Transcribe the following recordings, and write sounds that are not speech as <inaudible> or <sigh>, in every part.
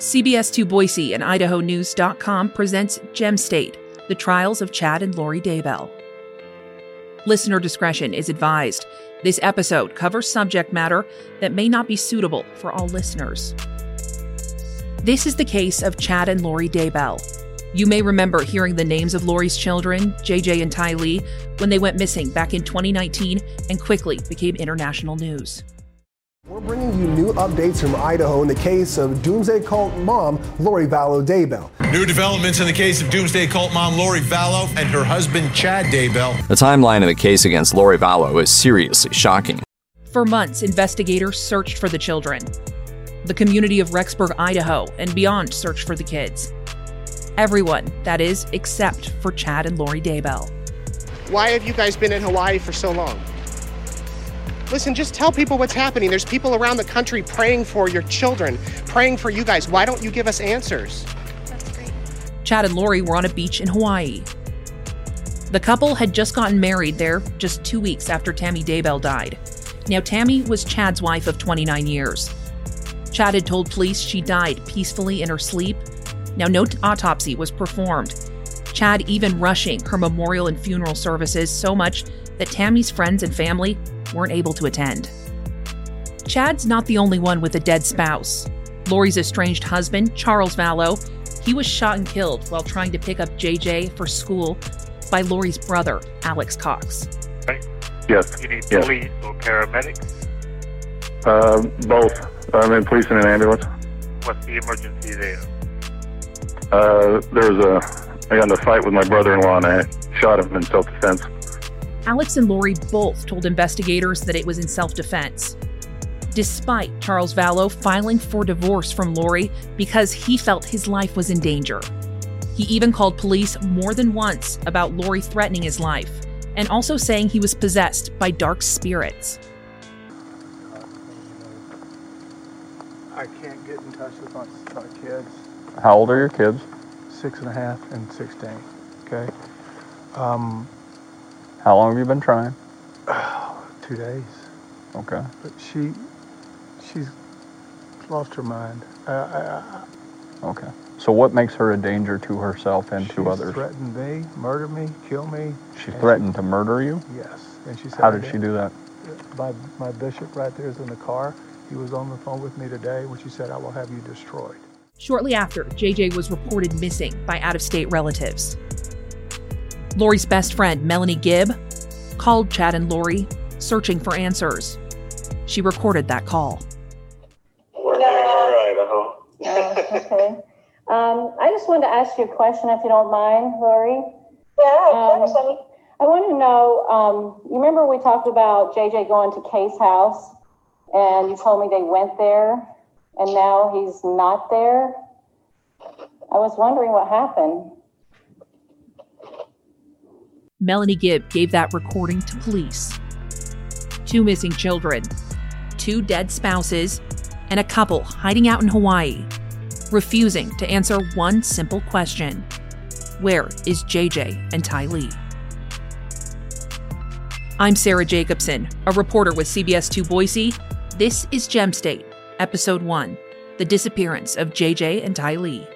CBS2 Boise and IdahoNews.com presents Gem State, the trials of Chad and Lori Daybell. Listener discretion is advised. This episode covers subject matter that may not be suitable for all listeners. This is the case of Chad and Lori Daybell. You may remember hearing the names of Lori's children, JJ and Tylee, when they went missing back in 2019 and quickly became international news. We're bringing you new updates from Idaho in the case of Doomsday Cult mom Lori Vallow Daybell. New developments in the case of Doomsday Cult mom Lori Vallow and her husband Chad Daybell. The timeline of the case against Lori Vallow is seriously shocking. For months, investigators searched for the children. The community of Rexburg, Idaho, and beyond searched for the kids. Everyone, that is, except for Chad and Lori Daybell. Why have you guys been in Hawaii for so long? Listen, just tell people what's happening. There's people around the country praying for your children, praying for you guys. Why don't you give us answers? Chad and Lori were on a beach in Hawaii. The couple had just gotten married there just two weeks after Tammy Daybell died. Now, Tammy was Chad's wife of 29 years. Chad had told police she died peacefully in her sleep. Now, no autopsy was performed. Chad even rushing her memorial and funeral services so much that Tammy's friends and family weren't able to attend. Chad's not the only one with a dead spouse. Lori's estranged husband, Charles Vallow, he was shot and killed while trying to pick up JJ for school by Lori's brother, Alex Cox. Yes. You need yes. police or paramedics? Uh, both. I'm in police and an ambulance. What's the emergency there? Uh, there was a, I got in a fight with my brother-in-law and I shot him in self-defense. Alex and Lori both told investigators that it was in self defense. Despite Charles Vallow filing for divorce from Lori because he felt his life was in danger. He even called police more than once about Lori threatening his life and also saying he was possessed by dark spirits. I can't get in touch with my, my kids. How old are your kids? Six and a half and 16. Okay. Um, How long have you been trying? <sighs> two days. Okay. But she, she's lost her mind. Uh, I, I, Okay. So what makes her a danger to herself and to others? She threatened me, murder me, kill me. She and threatened to murder you? Yes. And she said. How did did- she do that? My, my bishop right there is in the car. He was on the phone with me today when she said, I will have you destroyed. Shortly after, JJ was reported missing by out of state relatives. Lori's best friend, Melanie Gibb, called Chad and Lori, searching for answers. She recorded that call. Okay. <laughs> Um, I just wanted to ask you a question, if you don't mind, Lori. Yeah, Um, of course. I mean, I want to know, um, you remember we talked about JJ going to Kay's house, and you told me they went there, and now he's not there? I was wondering what happened. Melanie Gibb gave that recording to police. Two missing children, two dead spouses, and a couple hiding out in Hawaii, refusing to answer one simple question Where is JJ and Tylee? I'm Sarah Jacobson, a reporter with CBS 2 Boise. This is Gem State, Episode 1 The Disappearance of JJ and Tylee.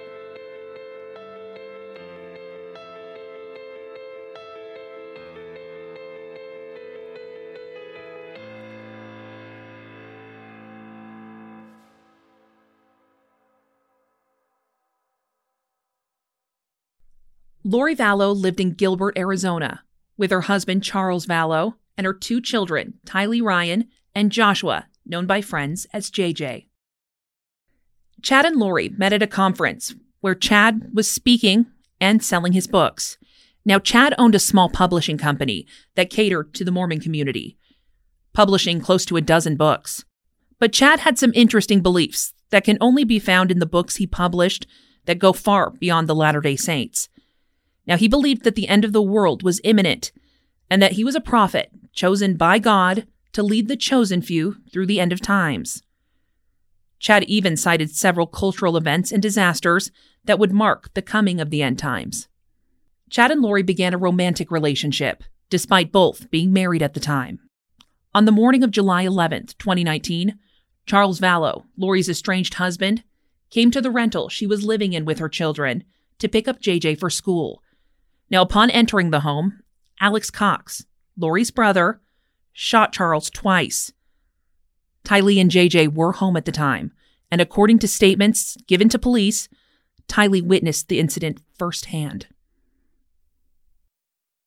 Lori Vallow lived in Gilbert, Arizona, with her husband Charles Vallow and her two children, Tylee Ryan and Joshua, known by friends as JJ. Chad and Lori met at a conference where Chad was speaking and selling his books. Now, Chad owned a small publishing company that catered to the Mormon community, publishing close to a dozen books. But Chad had some interesting beliefs that can only be found in the books he published that go far beyond the Latter day Saints. Now, he believed that the end of the world was imminent and that he was a prophet chosen by God to lead the chosen few through the end of times. Chad even cited several cultural events and disasters that would mark the coming of the end times. Chad and Lori began a romantic relationship, despite both being married at the time. On the morning of July 11th, 2019, Charles Vallow, Lori's estranged husband, came to the rental she was living in with her children to pick up JJ for school. Now, upon entering the home, Alex Cox, Lori's brother, shot Charles twice. Tylee and JJ were home at the time, and according to statements given to police, Tylee witnessed the incident firsthand.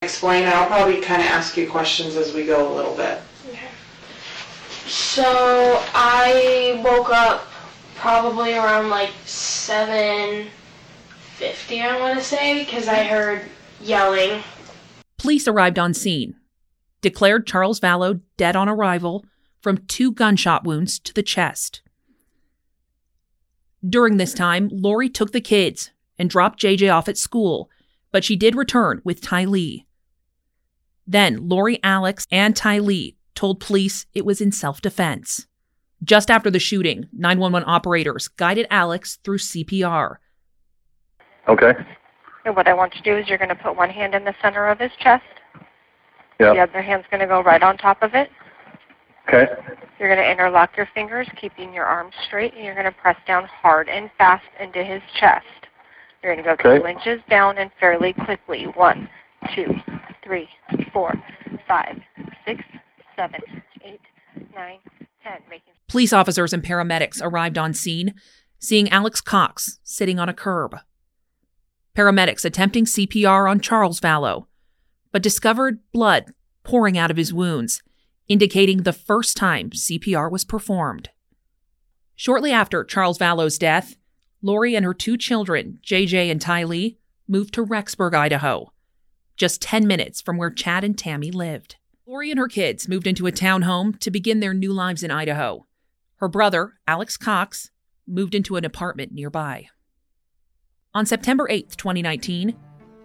Explain, I'll probably kind of ask you questions as we go a little bit. So I woke up probably around like 7.50, I want to say, because I heard yelling. Police arrived on scene, declared Charles Vallow dead on arrival from two gunshot wounds to the chest. During this time, Lori took the kids and dropped JJ off at school, but she did return with Tylee. Then Lori, Alex, and Tylee told police it was in self defense. Just after the shooting, 911 operators guided Alex through CPR. Okay. And what I want you to do is you're going to put one hand in the center of his chest. Yeah. The other hand's going to go right on top of it. Okay. You're going to interlock your fingers, keeping your arms straight, and you're going to press down hard and fast into his chest. You're going to go Okay. two inches down and fairly quickly. One, two, three, four, five, six, seven, eight, nine, ten. Making Police officers and paramedics arrived on scene, seeing Alex Cox sitting on a curb. Paramedics attempting CPR on Charles Vallow, but discovered blood pouring out of his wounds, indicating the first time CPR was performed. Shortly after Charles Vallow's death, Lori and her two children, JJ and Tylee, moved to Rexburg, Idaho, just 10 minutes from where Chad and Tammy lived. Lori and her kids moved into a townhome to begin their new lives in Idaho. Her brother, Alex Cox, moved into an apartment nearby. On September 8, 2019,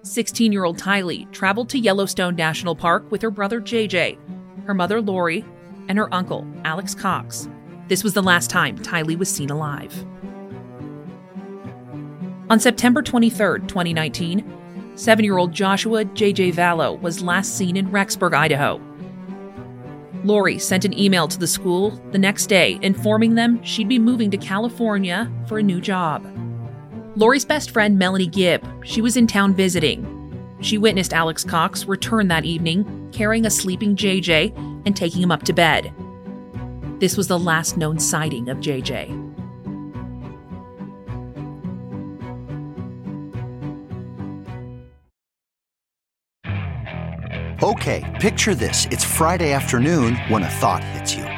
16 year old Tylee traveled to Yellowstone National Park with her brother JJ, her mother Lori, and her uncle, Alex Cox. This was the last time Tylee was seen alive. On September 23, 2019, seven year old Joshua J.J. Vallow was last seen in Rexburg, Idaho. Lori sent an email to the school the next day informing them she'd be moving to California for a new job. Lori's best friend, Melanie Gibb, she was in town visiting. She witnessed Alex Cox return that evening carrying a sleeping JJ and taking him up to bed. This was the last known sighting of JJ. Okay, picture this. It's Friday afternoon when a thought hits you.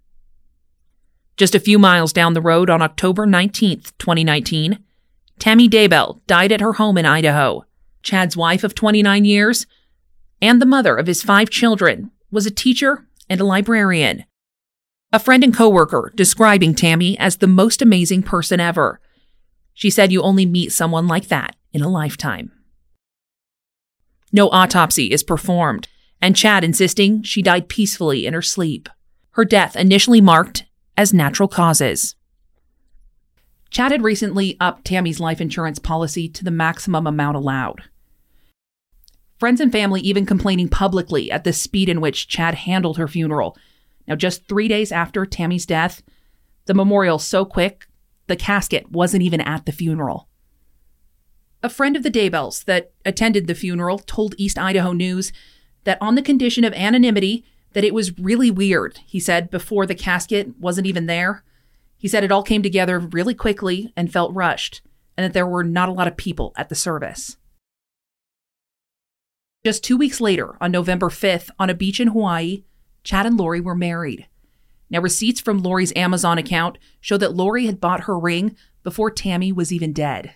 Just a few miles down the road on October 19th, 2019, Tammy Daybell died at her home in Idaho. Chad's wife of 29 years and the mother of his five children was a teacher and a librarian. A friend and coworker describing Tammy as the most amazing person ever. She said you only meet someone like that in a lifetime. No autopsy is performed, and Chad insisting she died peacefully in her sleep. Her death initially marked as natural causes. Chad had recently upped Tammy's life insurance policy to the maximum amount allowed. Friends and family even complaining publicly at the speed in which Chad handled her funeral. Now, just three days after Tammy's death, the memorial so quick, the casket wasn't even at the funeral. A friend of the Daybells that attended the funeral told East Idaho News that on the condition of anonymity, that it was really weird, he said, before the casket wasn't even there. He said it all came together really quickly and felt rushed, and that there were not a lot of people at the service. Just two weeks later, on November 5th, on a beach in Hawaii, Chad and Lori were married. Now, receipts from Lori's Amazon account show that Lori had bought her ring before Tammy was even dead.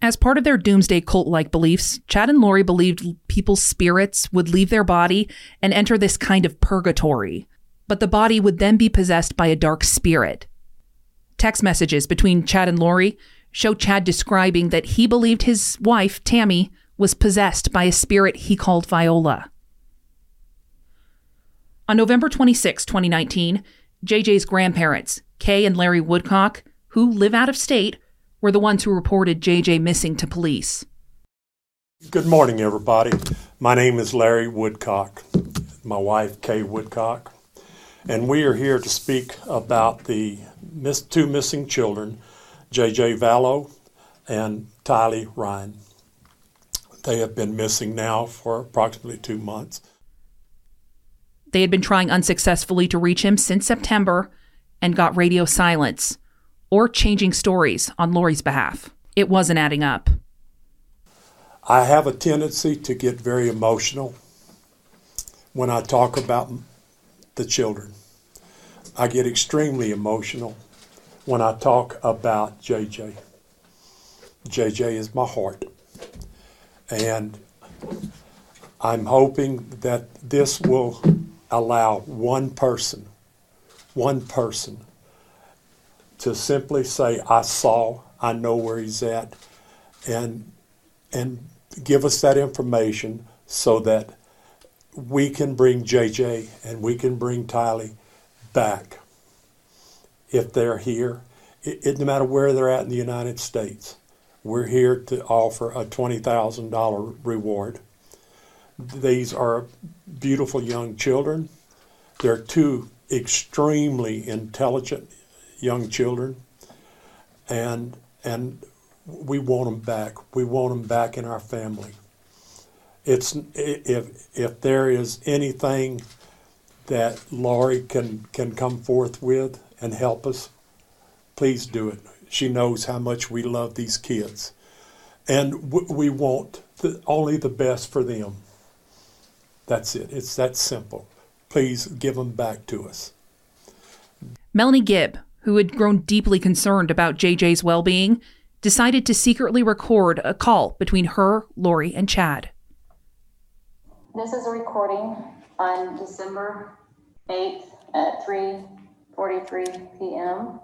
As part of their doomsday cult like beliefs, Chad and Lori believed people's spirits would leave their body and enter this kind of purgatory, but the body would then be possessed by a dark spirit. Text messages between Chad and Lori show Chad describing that he believed his wife, Tammy, was possessed by a spirit he called Viola. On November 26, 2019, JJ's grandparents, Kay and Larry Woodcock, who live out of state, were the ones who reported JJ missing to police. Good morning, everybody. My name is Larry Woodcock, my wife, Kay Woodcock, and we are here to speak about the miss, two missing children, JJ Vallow and Tylee Ryan. They have been missing now for approximately two months. They had been trying unsuccessfully to reach him since September and got radio silence or changing stories on Lori's behalf. It wasn't adding up. I have a tendency to get very emotional when I talk about the children. I get extremely emotional when I talk about JJ. JJ is my heart. And I'm hoping that this will allow one person, one person, to simply say, I saw, I know where he's at, and, and give us that information so that we can bring JJ and we can bring Tylee back if they're here, it, it, no matter where they're at in the United States. We're here to offer a $20,000 reward. These are beautiful young children. They're two extremely intelligent young children, and and we want them back. We want them back in our family. It's if if there is anything that Lori can can come forth with and help us, please do it. She knows how much we love these kids, and we want the, only the best for them. That's it. It's that simple. Please give them back to us. Melanie Gibb, who had grown deeply concerned about JJ's well being, decided to secretly record a call between her, Lori, and Chad. This is a recording on December 8th at 3:43 p.m.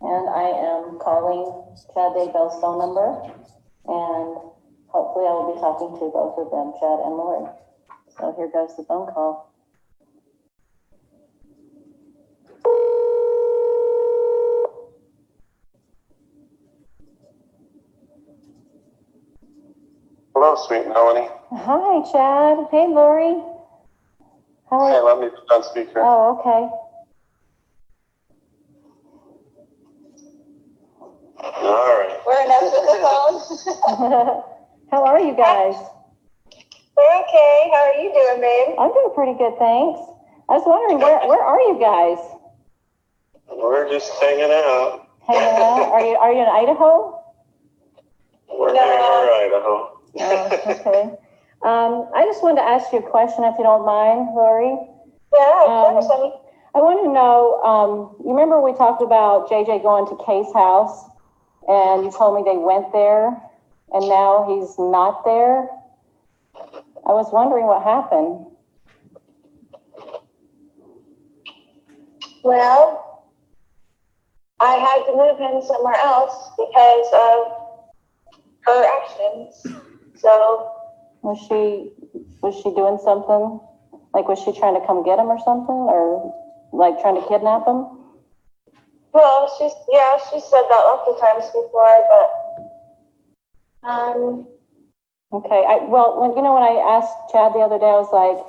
And I am calling Chad Daybell's phone number, and hopefully I will be talking to both of them, Chad and Lori. So here goes the phone call. Hello, sweet Melanie. Hi, Chad. Hey, Lori. How are hey, let me put on speaker. Oh, okay. All right. We're enough with the phone. How are you guys? We're okay. How are you doing, babe? I'm doing pretty good, thanks. I was wondering where where are you guys? We're just hanging out. Hanging out? Are you are you in Idaho? We're no. in Idaho. Oh, okay. Um, I just wanted to ask you a question, if you don't mind, Lori. Yeah, of um, course. I, I want to know. Um, you remember we talked about JJ going to Kay's house, and you told me they went there, and now he's not there. I was wondering what happened. Well, I had to move him somewhere else because of her actions. So was she was she doing something? Like was she trying to come get him or something, or like trying to kidnap him? Well, she's yeah, she said that lots of times before, but um, Okay. I, well, when, you know, when I asked Chad the other day, I was like,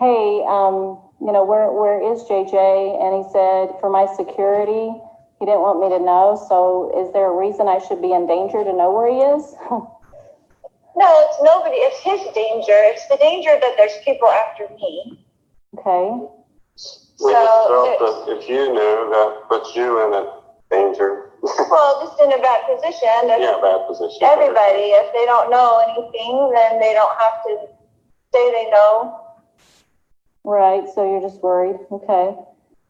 "Hey, um, you know, where where is JJ?" And he said, "For my security, he didn't want me to know. So, is there a reason I should be in danger to know where he is?" <laughs> No, it's nobody. It's his danger. It's the danger that there's people after me. okay. We So, just felt it- that if you knew, that puts you in a danger. <laughs> well, just in a bad position. If Yeah, bad position. Everybody, if they don't know anything, then they don't have to say they know. Right. So you're just worried. Okay.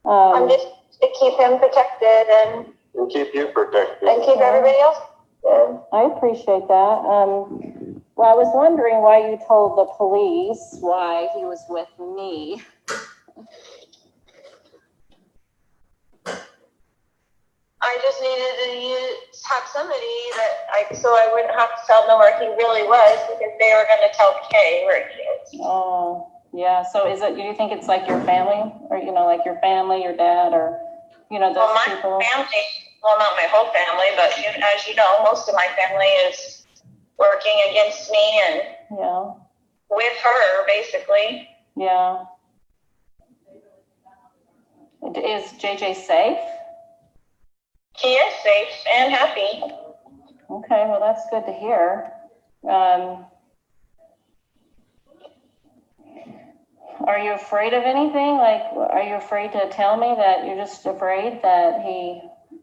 I'm Um, just to keep him protected and, And keep you protected. and keep everybody else good. I appreciate that. Um, well, I was wondering why you told the police why he was with me. I just needed to use, have somebody that I, so I wouldn't have to tell them where he really was because they were going to tell Kay where he is. Oh, yeah. So is it? Do you think it's like your family, or you know, like your family, your dad, or you know, those Well, my people? family, well, not my whole family, but as you know, most of my family is working against me and Yeah. with her, basically. Yeah. Is JJ safe? He is safe and happy. Okay, well, that's good to hear. Um, are you afraid of anything? Like, are you afraid to tell me that you're just afraid that he,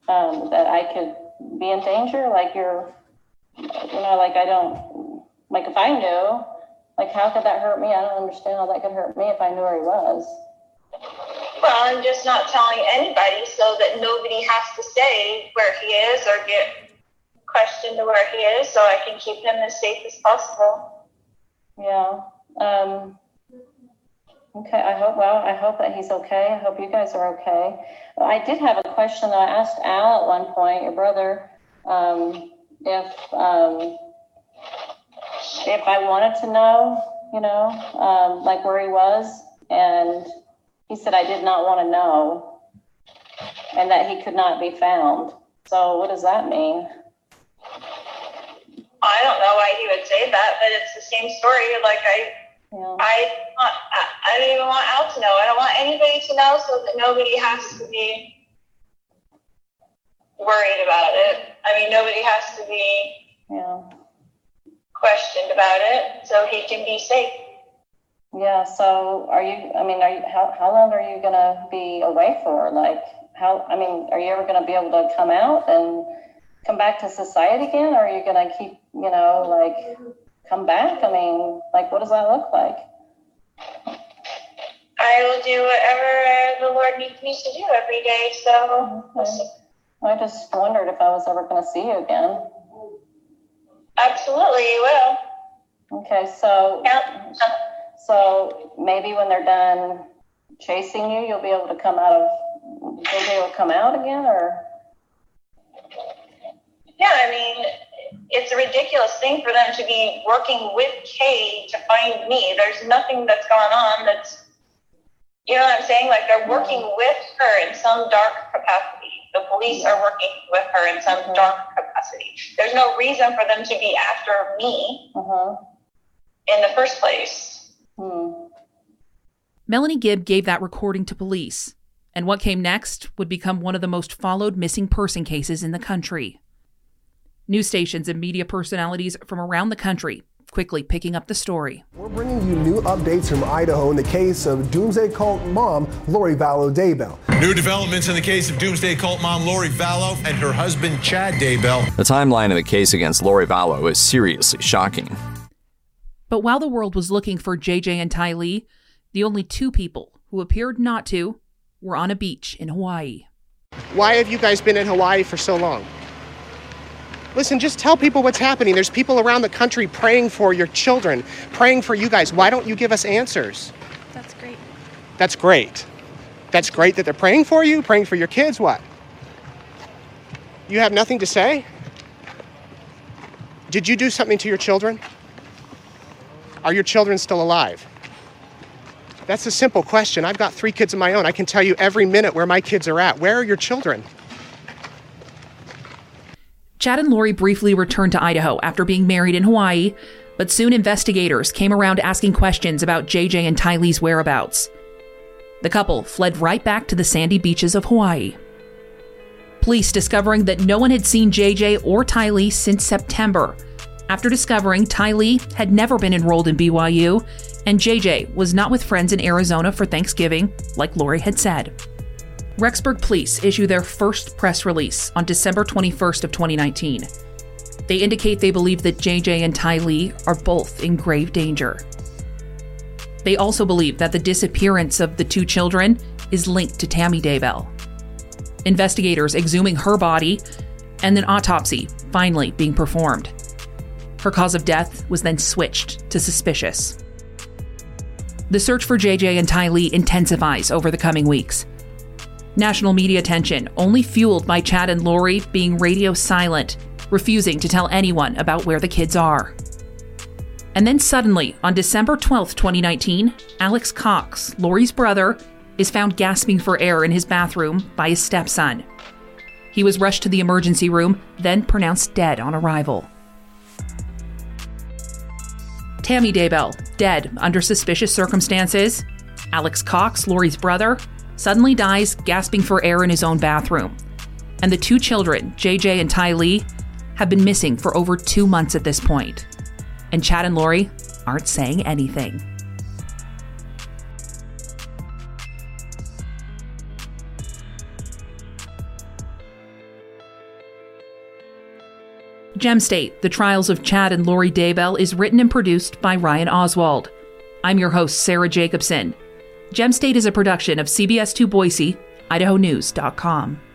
um, that I could be in danger? Like, you're, you know, like I don't, like if I knew, like how could that hurt me? I don't understand how that could hurt me if I knew where he was. Well, I'm just not telling anybody so that nobody has to say where he is or get questioned to where he is so I can keep him as safe as possible. Yeah. Um, okay. I hope. Well, I hope that he's okay. I hope you guys are okay. I did have a question that I asked Al at one point, your brother, um, if um, if I wanted to know, you know, um, like where he was, and he said I did not want to know, and that he could not be found. So what does that mean? I don't know why he would say that, but it's the same story. Like I, I, I, I don't even want Al to know. I don't want anybody to know, so that nobody has to be worried about it. I mean, nobody has to be Yeah. questioned about it, so he can be safe. Yeah, so are you, I mean, are you, how, how long are you gonna be away for? Like, how, I mean, are you ever gonna be able to come out and come back to society again? Or are you gonna keep, you know, like, come back? I mean, like, what does that look like? I will do whatever the Lord needs me to do every day. So see. I just wondered if I was ever gonna see you again. absolutely, you will. Okay, so, so maybe when they're done chasing you, you'll be able to come out of, you'll be able come out again, or? Yeah, I mean, it's a ridiculous thing for them to be working with Kay to find me. There's nothing that's gone on that's, you know what I'm saying? Like they're working with her in some dark capacity. The police are working with her in some dark capacity. There's no reason for them to be after me Uh-huh. in the first place. Hmm. Melanie Gibb gave that recording to police, and what came next would become one of the most followed missing person cases in the country. News stations and media personalities from around the country quickly picking up the story. We're bringing you new updates from Idaho in the case of Doomsday Cult mom Lori Vallow Daybell. New developments in the case of Doomsday Cult mom Lori Vallow and her husband Chad Daybell. The timeline of the case against Lori Vallow is seriously shocking. But while the world was looking for JJ and Tylee, the only two people who appeared not to were on a beach in Hawaii. Why have you guys been in Hawaii for so long? Listen, just tell people what's happening. There's people around the country praying for your children, praying for you guys. Why don't you give us answers? That's great. That's great. That's great that they're praying for you, praying for your kids. What? You have nothing to say? Did you do something to your children? Are your children still alive? That's a simple question. I've got three kids of my own. I can tell you every minute where my kids are at. Where are your children? Chad and Lori briefly returned to Idaho after being married in Hawaii, But soon investigators came around asking questions about JJ and Tylee's whereabouts. The couple fled right back to the sandy beaches of Hawaii. Police discovering that no one had seen JJ or Tylee since September, after discovering Tylee had never been enrolled in BYU and JJ was not with friends in Arizona for Thanksgiving, like Lori had said. Rexburg police issue their first press release on December 21st of 2019. They indicate they believe that JJ and Tylee are both in grave danger. They also believe that the disappearance of the two children is linked to Tammy Daybell. Investigators exhuming her body and an autopsy finally being performed. Her cause of death was then switched to suspicious. The search for JJ and Tylee intensifies over the coming weeks. National media attention only fueled by Chad and Lori being radio silent, refusing to tell anyone about where the kids are. And then suddenly, on December 12, 2019, Alex Cox, Lori's brother, is found gasping for air in his bathroom by his stepson. He was rushed to the emergency room, then pronounced dead on arrival. Tammy Daybell, dead under suspicious circumstances. Alex Cox, Lori's brother, suddenly dies gasping for air in his own bathroom. And the two children, JJ and Tylee, have been missing for over two months at this point. And Chad and Lori aren't saying anything. Gem State, The Trials of Chad and Lori Daybell is written and produced by Ryan Oswald. I'm your host, Sarah Jacobson. Gem State is a production of CBS2 Boise, IdahoNews.com.